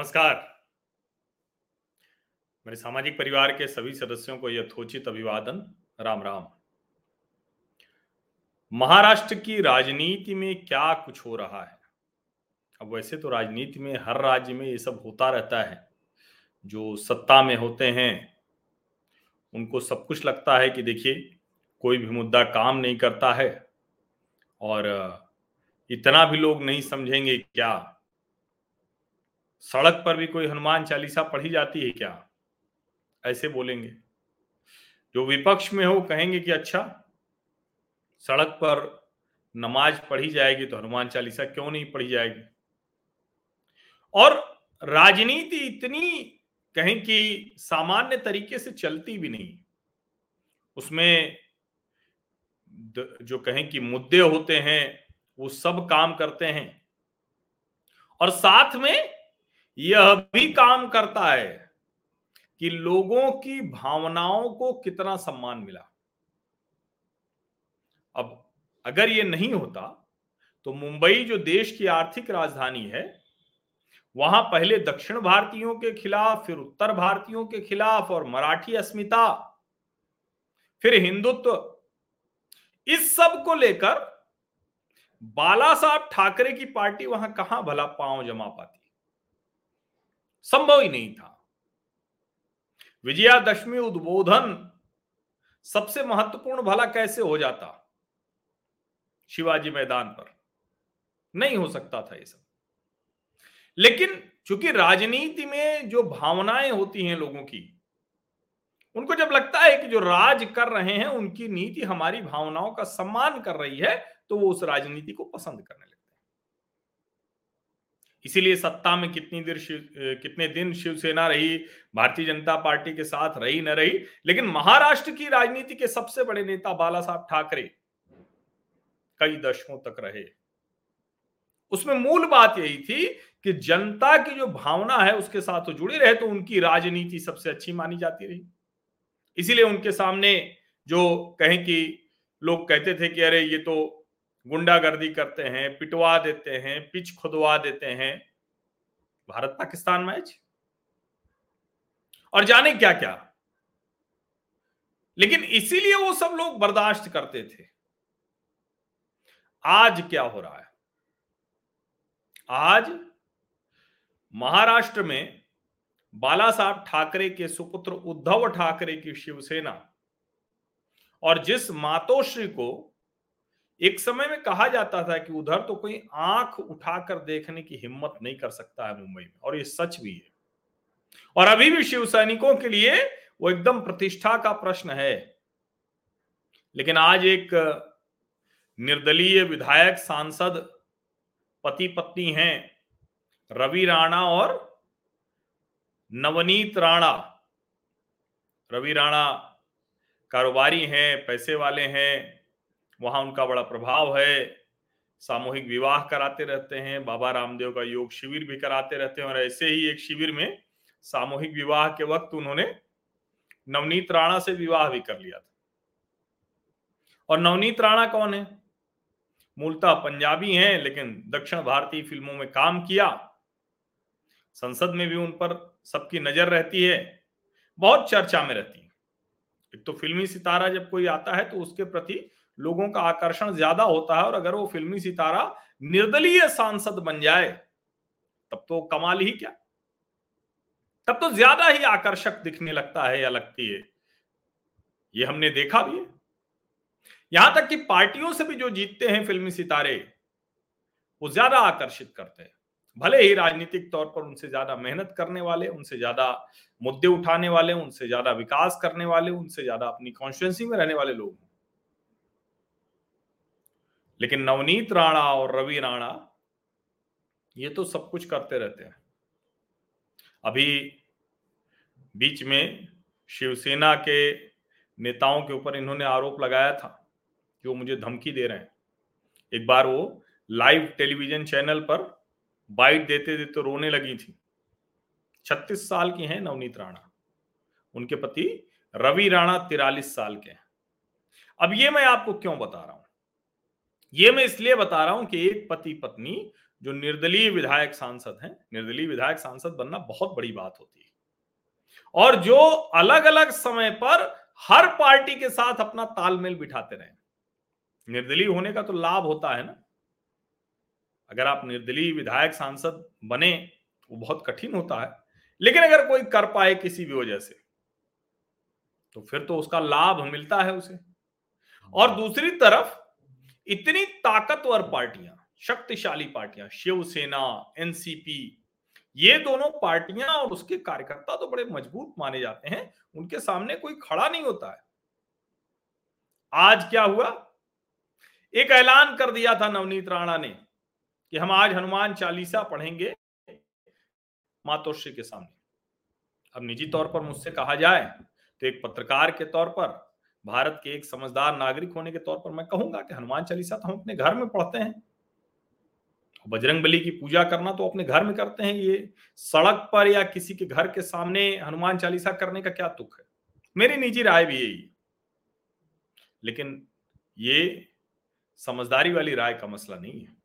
नमस्कार। मेरे सामाजिक परिवार के सभी सदस्यों को यथोचित अभिवादन। राम राम। महाराष्ट्र की राजनीति में क्या कुछ हो रहा है? अब वैसे तो राजनीति में हर राज्य में ये सब होता रहता है। जो सत्ता में होते हैं, उनको सब कुछ लगता है कि देखिए, कोई भी मुद्दा काम नहीं करता है और इतना भी लोग नहीं समझेंगे क्या सड़क पर भी कोई हनुमान चालीसा पढ़ी जाती है क्या? ऐसे बोलेंगे। जो विपक्ष में हो, कहेंगे कि अच्छा सड़क पर नमाज़ पढ़ी जाएगी तो हनुमान चालीसा क्यों नहीं पढ़ी जाएगी? और राजनीति इतनी कहें कि सामान्य तरीके से चलती भी नहीं। उसमें जो कहें कि मुद्दे होते हैं, वो सब काम करते हैं। और साथ में यह भी काम करता है कि लोगों की भावनाओं को कितना सम्मान मिला। अब अगर यह नहीं होता तो मुंबई जो देश की आर्थिक राजधानी है, वहाँ पहले दक्षिण भारतीयों के खिलाफ, फिर उत्तर भारतीयों के खिलाफ और मराठी अस्मिता, फिर हिंदुत्व, इस सबको लेकर बाला साहब ठाकरे की पार्टी वहाँ कहाँ भला पाँव जमा पाती? संभव ही नहीं था। विजयादशमी उद्बोधन सबसे महत्वपूर्ण भला कैसे हो जाता? शिवाजी मैदान पर। नहीं हो सकता था ये सब। लेकिन चूँकि राजनीति में जो भावनाएँ होती हैं लोगों की, उनको जब लगता है कि जो राज कर रहे हैं, उनकी नीति हमारी भावनाओं का सम्मान कर रही है तो वो उस राजनीति को पसंद करने लगते हैं इसीलिए सत्ता में कितनी देर कितने दिन शिवसेना रही, भारतीय जनता पार्टी के साथ रही, न रही, लेकिन महाराष्ट्र की राजनीति के सबसे बड़े नेता बाला साहब ठाकरे कई दशकों तक रहे। उसमें मूल बात यही थी कि जनता की जो भावना है उसके साथ तो जुड़े रहे तो उनकी राजनीति सबसे अच्छी मानी जाती रही। इसीलिए उनके सामने जो कहें कि लोग कहते थे कि अरे ये तो गुंडागर्दी करते हैं, पिटवा देते हैं, पिच खुदवा देते हैं। भारत पाकिस्तान मैच? और जाने क्या क्या लेकिन इसीलिए वो सब लोग बर्दाश्त करते थे। आज क्या हो रहा है? आज महाराष्ट्र में बाला साहब ठाकरे के सुपुत्र उद्धव ठाकरे की शिवसेना और जिस मातोश्री को एक समय में कहा जाता था कि उधर तो कोई आँख उठाकर देखने की हिम्मत नहीं कर सकता है मुंबई में, और ये सच भी है। और अभी भी शिव सैनिकों के लिए वो एकदम प्रतिष्ठा का प्रश्न है। लेकिन आज एक निर्दलीय विधायक, सांसद पति पत्नी हैं, रवि राणा और नवनीत राणा। रवि राणा कारोबारी हैं, पैसे वाले हैं वहाँ उनका बड़ा प्रभाव है। सामूहिक विवाह कराते रहते हैं, बाबा रामदेव का योग शिविर भी कराते रहते हैं और ऐसे ही एक शिविर में सामूहिक विवाह के वक्त उन्होंने नवनीत राणा से विवाह भी कर लिया था। और नवनीत राणा कौन है? मूलतः पंजाबी हैं, लेकिन दक्षिण भारतीय फ़िल्मों में काम किया। संसद में भी उन पर सबकी नज़र रहती है, बहुत चर्चा में रहती है। एक तो फिल्मी सितारा जब कोई आता है तो उसके प्रति लोगों का आकर्षण ज़्यादा होता है और अगर वो फिल्मी सितारा निर्दलीय सांसद बन जाए, तब तो कमाल ही क्या? तब तो ज़्यादा ही आकर्षक दिखने लगता है या लगती है। ये हमने देखा भी है। यहाँ तक कि पार्टियों से भी जो जीतते हैं फिल्मी सितारे, वो ज़्यादा आकर्षित करते हैं। भले ही राजनीतिक तौर पर उनसे ज़्यादा मेहनत करने वाले, उनसे ज़्यादा मुद्दे उठाने वाले, उनसे ज़्यादा विकास करने वाले, उनसे ज़्यादा अपनी कॉन्स्टिट्युएंसी में रहने वाले लोग लेकिन नवनीत राणा और रवि राणा, ये तो सब कुछ करते रहते हैं। अभी बीच में शिवसेना के नेताओं के ऊपर इन्होंने आरोप लगाया था कि वो मुझे धमकी दे रहे हैं। एक बार वो लाइव टेलीविज़न चैनल पर बाइट देते देते रोने लगी थी। छत्तीस साल की हैं नवनीत राणा। उनके पति रवि राणा तिरालीस साल के हैं। अब ये मैं आपको क्यों बता रहा हूँ? ये मैं इसलिए बता रहा हूँ कि एक पति पत्नी जो निर्दलीय विधायक सांसद हैं, निर्दलीय विधायक सांसद बनना बहुत बड़ी बात होती है। और जो अलग अलग समय पर हर पार्टी के साथ अपना तालमेल बिठाते रहे। निर्दलीय होने का तो लाभ होता है ना? अगर आप निर्दलीय विधायक सांसद बने, वो बहुत कठिन होता है। लेकिन अगर कोई कर पाए किसी भी वजह से तो फिर तो उसका लाभ मिलता है उसे। और दूसरी तरफ़ इतनी ताकतवर पार्टियाँ, शक्तिशाली पार्टियाँ, शिवसेना एनसीपी ये दोनों पार्टियाँ और उसके कार्यकर्ता तो बड़े मज़बूत माने जाते हैं, उनके सामने कोई खड़ा नहीं होता है। आज क्या हुआ? एक ऐलान कर दिया था नवनीत राणा ने कि हम आज हनुमान चालीसा पढ़ेंगे मातोश्री के सामने। अब निजी तौर पर मुझसे कहा जाए तो एक पत्रकार के तौर पर भारत के एक समझदार नागरिक होने के तौर पर मैं कहूँगा कि हनुमान चालीसा तो हम अपने घर में पढ़ते हैं। बजरंग बली की पूजा करना तो अपने घर में करते हैं। ये सड़क पर या किसी के घर के सामने हनुमान चालीसा करने का क्या तुक है? मेरी निजी राय भी यही लेकिन ये समझदारी वाली राय का मसला नहीं है।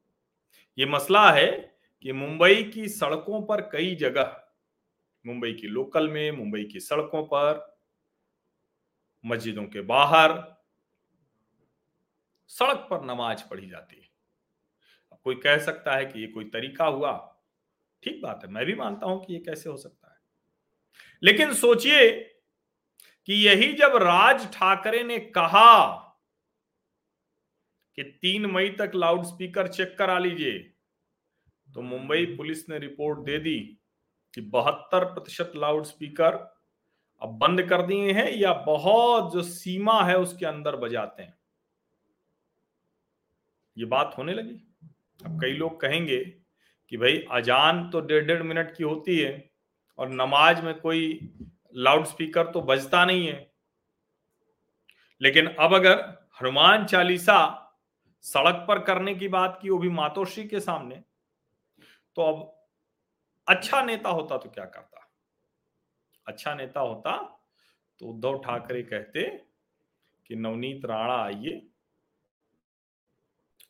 ये मसला है कि मुंबई की सड़कों पर कई जगह, मुंबई की लोकल में, मुंबई की सड़कों पर मस्जिदों के बाहर सड़क पर नमाज़ पढ़ी जाती है। कोई कह सकता है कि ये कोई तरीका हुआ, ठीक बात है, मैं भी मानता हूँ कि ये कैसे हो सकता है। लेकिन सोचिए कि यही जब राज ठाकरे ने कहा कि तीन मई तक लाउड स्पीकर चेक करा लीजिए तो मुंबई पुलिस ने रिपोर्ट दे दी कि बहत्तर प्रतिशत लाउड स्पीकर अब बंद कर दिए हैं या बहुत जो सीमा है उसके अंदर बजाते हैं? ये बात होने लगी। अब कई लोग कहेंगे कि भाई अजान तो डेढ़ डेढ़ मिनट की होती है और नमाज़ में कोई लाउड स्पीकर तो बजता नहीं है। लेकिन अब अगर हनुमान चालीसा सड़क पर करने की बात की, वो भी मातोश्री के सामने तो अब अच्छा नेता होता तो क्या करता? अच्छा नेता होता तो उद्धव ठाकरे कहते कि, नवनीत राणा आइए,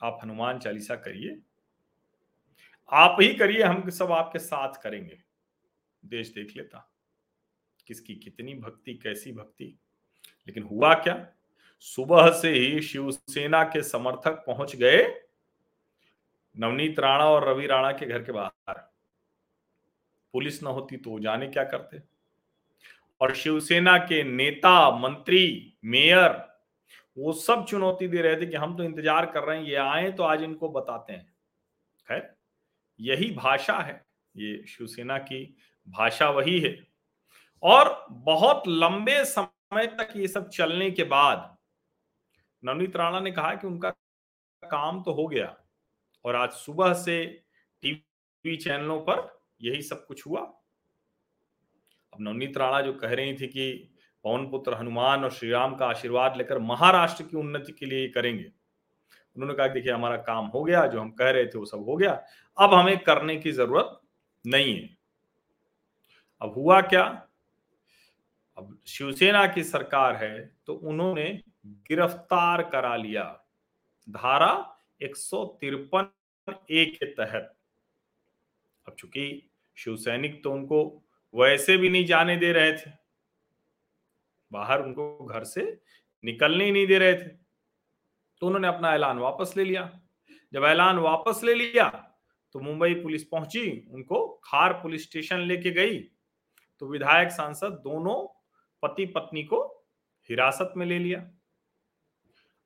आप हनुमान चालीसा करिए। आप ही करिए, हम सब आपके साथ करेंगे। देश देख लेता, किसकी कितनी भक्ति, कैसी भक्ति। लेकिन हुआ क्या? सुबह से ही शिवसेना के समर्थक पहुँच गए, नवनीत राणा और रवि राणा के घर के बाहर। पुलिस न होती तो जाने क्या करते। और शिवसेना के नेता, मंत्री, मेयर, वो सब चुनौती दे रहे थे कि हम तो इंतज़ार कर रहे हैं, ये आए तो आज इनको बताते हैं। खैर, यही भाषा है, ये शिवसेना की भाषा वही है। और बहुत लंबे समय तक ये सब चलने के बाद नवनीत राणा ने कहा कि उनका काम तो हो गया और आज सुबह से टीवी चैनलों पर यही सब कुछ हुआ। अब नवनीत राणा जो कह रही थी कि पवन पुत्र हनुमान और श्री राम का आशीर्वाद लेकर महाराष्ट्र की उन्नति के लिए करेंगे। उन्होंने कहा देखिए, हमारा काम हो गया, जो हम कह रहे थे वो सब हो गया। अब हमें करने की ज़रूरत नहीं है। अब हुआ क्या? अब शिवसेना की सरकार है तो उन्होंने गिरफ़्तार करा लिया। धारा एक सौ तिरपन ए के तहत। अब चूँकि शिवसैनिक तो उनको वैसे भी नहीं जाने दे रहे थे। बाहर उनको घर से निकलने ही नहीं दे रहे थे। तो उन्होंने अपना ऐलान वापस ले लिया। जब ऐलान वापस ले लिया तो मुंबई पुलिस पहुँची, उनको खार पुलिस स्टेशन लेके गई। तो विधायक सांसद दोनों पति पत्नी को हिरासत में ले लिया।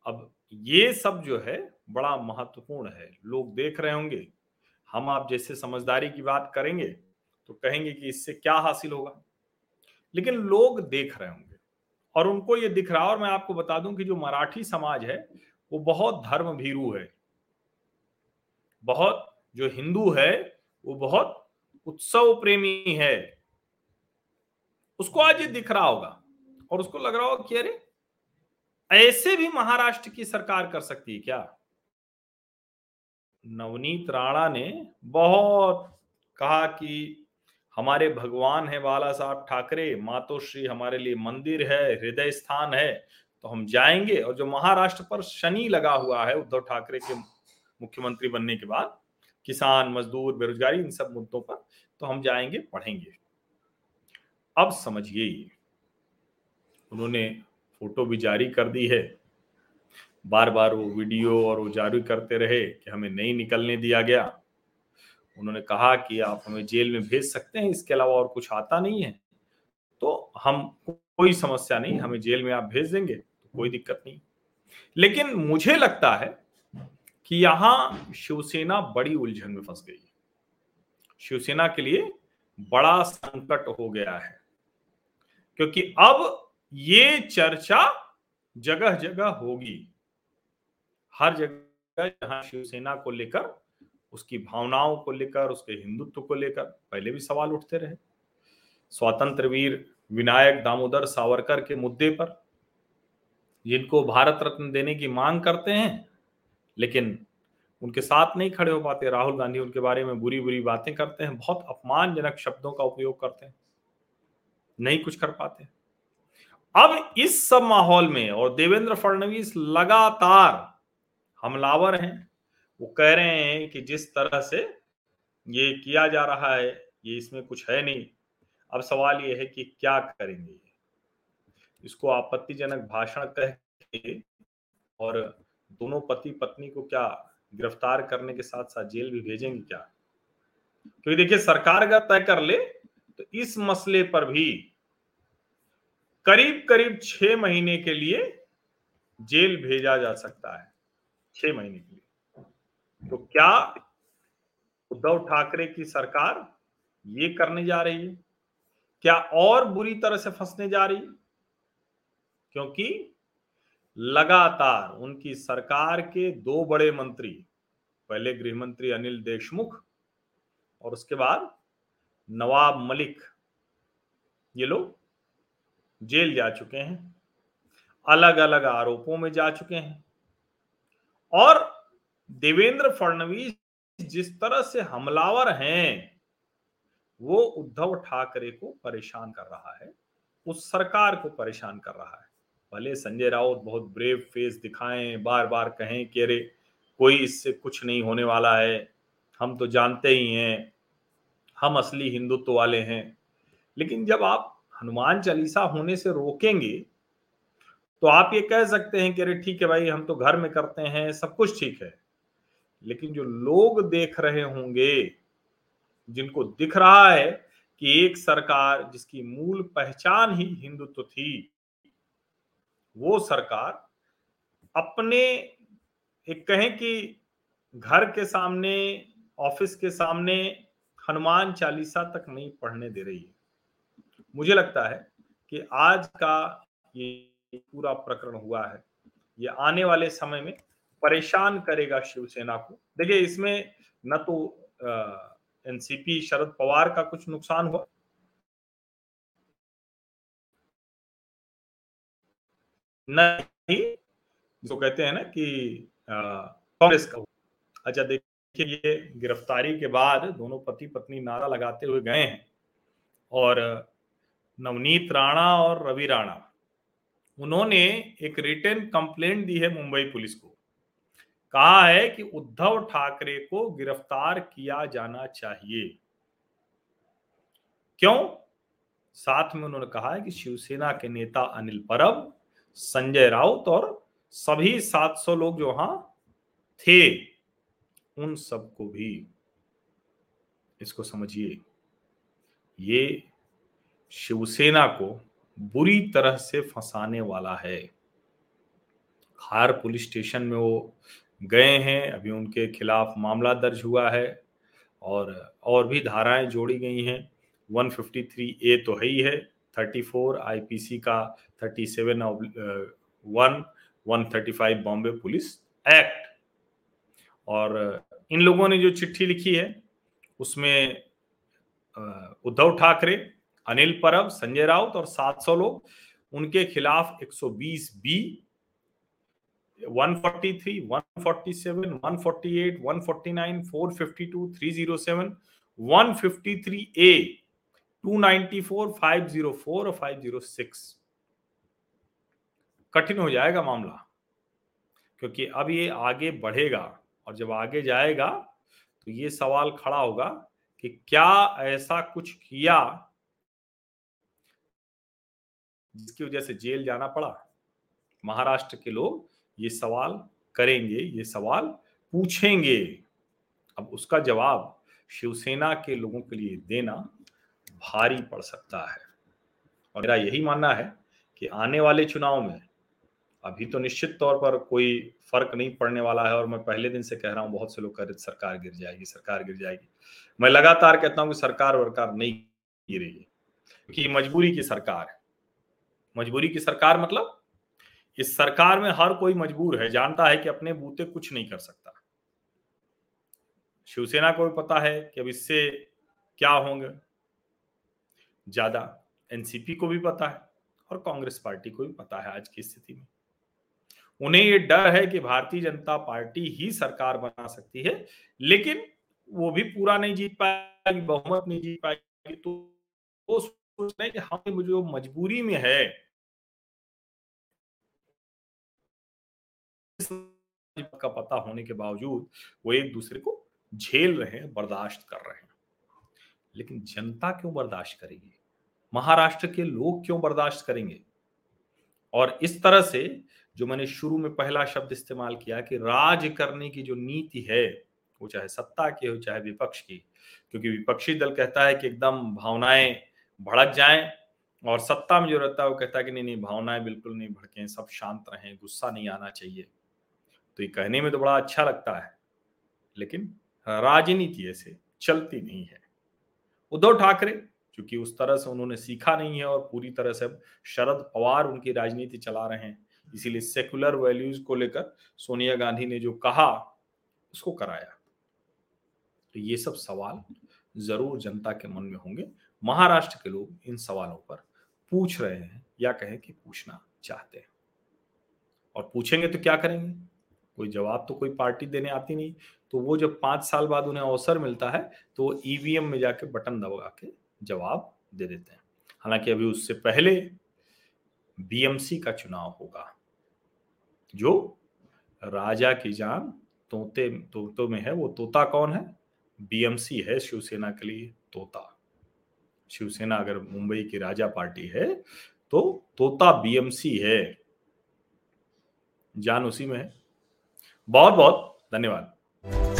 अब ये सब जो है, बड़ा महत्वपूर्ण है। लोग देख रहे होंगे। हम आप जैसे समझदारी की बात करेंगे तो कहेंगे कि इससे क्या हासिल होगा? लेकिन लोग देख रहे होंगे। और उनको ये दिख रहा और मैं आपको बता दूँ कि जो मराठी समाज है, वो बहुत धर्म भीरू है। बहुत जो हिंदू है, वो बहुत उत्सव प्रेमी है। उसको आज ये दिख रहा होगा, और उसको लग रहा होगा कि अरे, ऐसे भी महाराष्ट्र की सरकार कर सकती है क्या? नवनीत राणा ने बहुत कहा कि हमारे भगवान है बाला साहब ठाकरे मातोश्री हमारे लिए मंदिर है, हृदय स्थान है तो हम जाएँगे। और जो महाराष्ट्र पर शनि लगा हुआ है उद्धव ठाकरे के मुख्यमंत्री बनने के बाद, किसान, मजदूर, बेरोजगारी, इन सब मुद्दों पर तो हम जाएँगे, पढ़ेंगे। अब समझिए, उन्होंने फ़ोटो भी जारी कर दी है। बार बार वो वीडियो और वो जारी करते रहे कि हमें नहीं निकलने दिया गया। उन्होंने कहा कि आप हमें जेल में भेज सकते हैं, इसके अलावा और कुछ आता नहीं है। तो हम कोई समस्या नहीं, हमें जेल में आप भेज देंगे तो कोई दिक्कत नहीं। लेकिन मुझे लगता है कि यहाँ शिवसेना बड़ी उलझन में फंस गई शिवसेना के लिए बड़ा संकट हो गया है। क्योंकि अब ये चर्चा जगह जगह होगी। हर जगह जहाँ शिवसेना को लेकर उसकी भावनाओं को लेकर, उसके हिंदुत्व को लेकर पहले भी सवाल उठते रहे। स्वतंत्र वीर विनायक दामोदर सावरकर के मुद्दे पर, जिनको भारत रत्न देने की मांग करते हैं, लेकिन उनके साथ नहीं खड़े हो पाते। राहुल गांधी उनके बारे में बुरी बुरी बातें करते हैं, बहुत अपमानजनक शब्दों का उपयोग करते हैं, नहीं कुछ कर पाते। अब इस सब माहौल में, और देवेंद्र फडणवीस लगातार हमलावर हैं वो कह रहे हैं कि जिस तरह से ये किया जा रहा है, ये इसमें कुछ है नहीं। अब सवाल ये है कि क्या करेंगे इसको आपत्तिजनक भाषण कह के और दोनों पति पत्नी को क्या गिरफ़्तार करने के साथ साथ जेल भी भेजेंगे क्या? क्योंकि देखिए, सरकार अगर तय कर ले तो इस मसले पर भी करीब करीब छह महीने के लिए जेल भेजा जा सकता है। छह महीने के लिए। तो क्या उद्धव ठाकरे की सरकार ये करने जा रही है? क्या और बुरी तरह से फंसने जा रही है? क्योंकि लगातार उनकी सरकार के दो बड़े मंत्री, पहले गृह मंत्री अनिल देशमुख और उसके बाद नवाब मलिक, ये लोग जेल जा चुके हैं। अलग अलग आरोपों में जा चुके हैं। और देवेंद्र फडणवीस जिस तरह से हमलावर हैं, वो उद्धव ठाकरे को परेशान कर रहा है, उस सरकार को परेशान कर रहा है। भले संजय राउत बहुत ब्रेव फेस दिखाएँ बार बार कहें कि अरे, कोई इससे कुछ नहीं होने वाला है, हम तो जानते ही हैं, हम असली हिंदुत्व वाले हैं। लेकिन जब आप हनुमान चालीसा होने से रोकेंगे तो आप ये कह सकते हैं कि अरे, ठीक है भाई, हम तो घर में करते हैं, सब कुछ ठीक है। लेकिन जो लोग देख रहे होंगे, जिनको दिख रहा है कि एक सरकार जिसकी मूल पहचान ही हिंदुत्व थी, वो सरकार अपने, एक कहें कि घर के सामने, ऑफ़िस के सामने हनुमान चालीसा तक नहीं पढ़ने दे रही है। मुझे लगता है कि आज का ये पूरा प्रकरण हुआ है। ये आने वाले समय में परेशान करेगा शिवसेना को। देखिए, इसमें न तो एनसीपी शरद पवार का कुछ नुकसान हुआ। नहीं जो कहते हैं ना कि कांग्रेस का अच्छा देखिए, ये गिरफ्तारी के बाद दोनों पति पत्नी नारा लगाते हुए गए हैं और नवनीत राणा और रवि राणा। उन्होंने एक रिटर्न कंप्लेंट दी है मुंबई पुलिस को। कहा है कि उद्धव ठाकरे को गिरफ़्तार किया जाना चाहिए। क्यों? साथ में उन्होंने कहा है कि शिवसेना के नेता अनिल परब, संजय राउत और सभी 700 लोग जो वहाँ थे, उन सबको भी। इसको समझिए, ये शिवसेना को बुरी तरह से फंसाने वाला है। खार पुलिस स्टेशन में वो गए हैं, अभी उनके खिलाफ मामला दर्ज हुआ है और और भी धाराएँ जोड़ी गई हैं। 153 ए तो है ही है 34 आईपीसी का 37 seven one 135 Bombay police act. और इन लोगों ने जो चिट्ठी लिखी है, उसमें उद्धव ठाकरे, अनिल परब, संजय राउत और 700 लोग, उनके खिलाफ 120 बी 143, 147, 148, 149, 452, 307, 153 ए 294, 504 और 506 कठिन हो जाएगा मामला क्योंकि अब ये आगे बढ़ेगा और जब आगे जाएगा तो ये सवाल खड़ा होगा कि क्या ऐसा कुछ किया जिसकी वजह से जेल जाना पड़ा? महाराष्ट्र के लोग ये सवाल करेंगे, ये सवाल पूछेंगे। अब उसका जवाब शिवसेना के लोगों के लिए देना भारी पड़ सकता है। और मेरा यही मानना है कि आने वाले चुनाव में अभी तो निश्चित तौर पर कोई फ़र्क नहीं पड़ने वाला है और मैं पहले दिन से कह रहा हूँ, बहुत से लोग कह रहे सरकार गिर जाएगी, सरकार गिर जाएगी। मैं लगातार कहता हूँ कि सरकार वरकार नहीं गिरेगी, क्योंकि मजबूरी की सरकार है। मजबूरी की सरकार मतलब इस सरकार में हर कोई मजबूर है, जानता है कि अपने बूते कुछ नहीं कर सकता। शिवसेना को भी पता है कि अब इससे क्या होंगे। ज़्यादा एनसीपी को भी पता है और कांग्रेस पार्टी को भी पता है आज की स्थिति में। उन्हें ये डर है कि भारतीय जनता पार्टी ही सरकार बना सकती है, लेकिन वो भी पूरा नहीं जीत पाएगी, बहुमत नहीं जीत पाएगी। तो वो सोच रहे कि हम जो मजबूरी में है का पता होने के बावजूद वो एक दूसरे को झेल रहे हैं, बर्दाश्त कर रहे हैं। लेकिन जनता क्यों बर्दाश्त करेगी? महाराष्ट्र के लोग क्यों बर्दाश्त करेंगे? और इस तरह से जो मैंने शुरू में पहला शब्द इस्तेमाल किया कि राज करने की जो नीति है, वो चाहे सत्ता की हो, चाहे विपक्ष की, क्योंकि विपक्षी दल कहता है कि एकदम भावनाएँ भड़क जाएँ और सत्ता में जो रहता है, वो कहता है कि नहीं नहीं, भावनाएँ बिल्कुल नहीं भड़के, सब शांत रहें, गुस्सा नहीं आना चाहिए। तो ये कहने में तो बड़ा अच्छा लगता है, लेकिन राजनीति ऐसे चलती नहीं है। उद्धव ठाकरे क्योंकि उस तरह से उन्होंने सीखा नहीं है और पूरी तरह से शरद पवार उनकी राजनीति चला रहे हैं, इसीलिए सेकुलर वैल्यूज़ को लेकर सोनिया गांधी ने जो कहा, उसको कराया। तो ये सब सवाल ज़रूर जनता के मन में होंगे। महाराष्ट्र के लोग इन सवालों पर पूछ रहे हैं या कहें कि पूछना चाहते हैं। और पूछेंगे तो क्या करेंगे? कोई जवाब तो कोई पार्टी देने आती नहीं। तो वो जब पाँच साल बाद उन्हें अवसर मिलता है तो वो ईवीएम में जाके बटन दबा के जवाब दे देते हैं। हालाँकि अभी उससे पहले बीएमसी का चुनाव होगा, जो राजा की जान तोते, तोतों में है। वो तोता कौन है? बीएमसी है शिवसेना के लिए तोता। शिवसेना अगर मुंबई की राजा पार्टी है तो तोता बीएमसी है। जान उसी में है। बहुत बहुत धन्यवाद।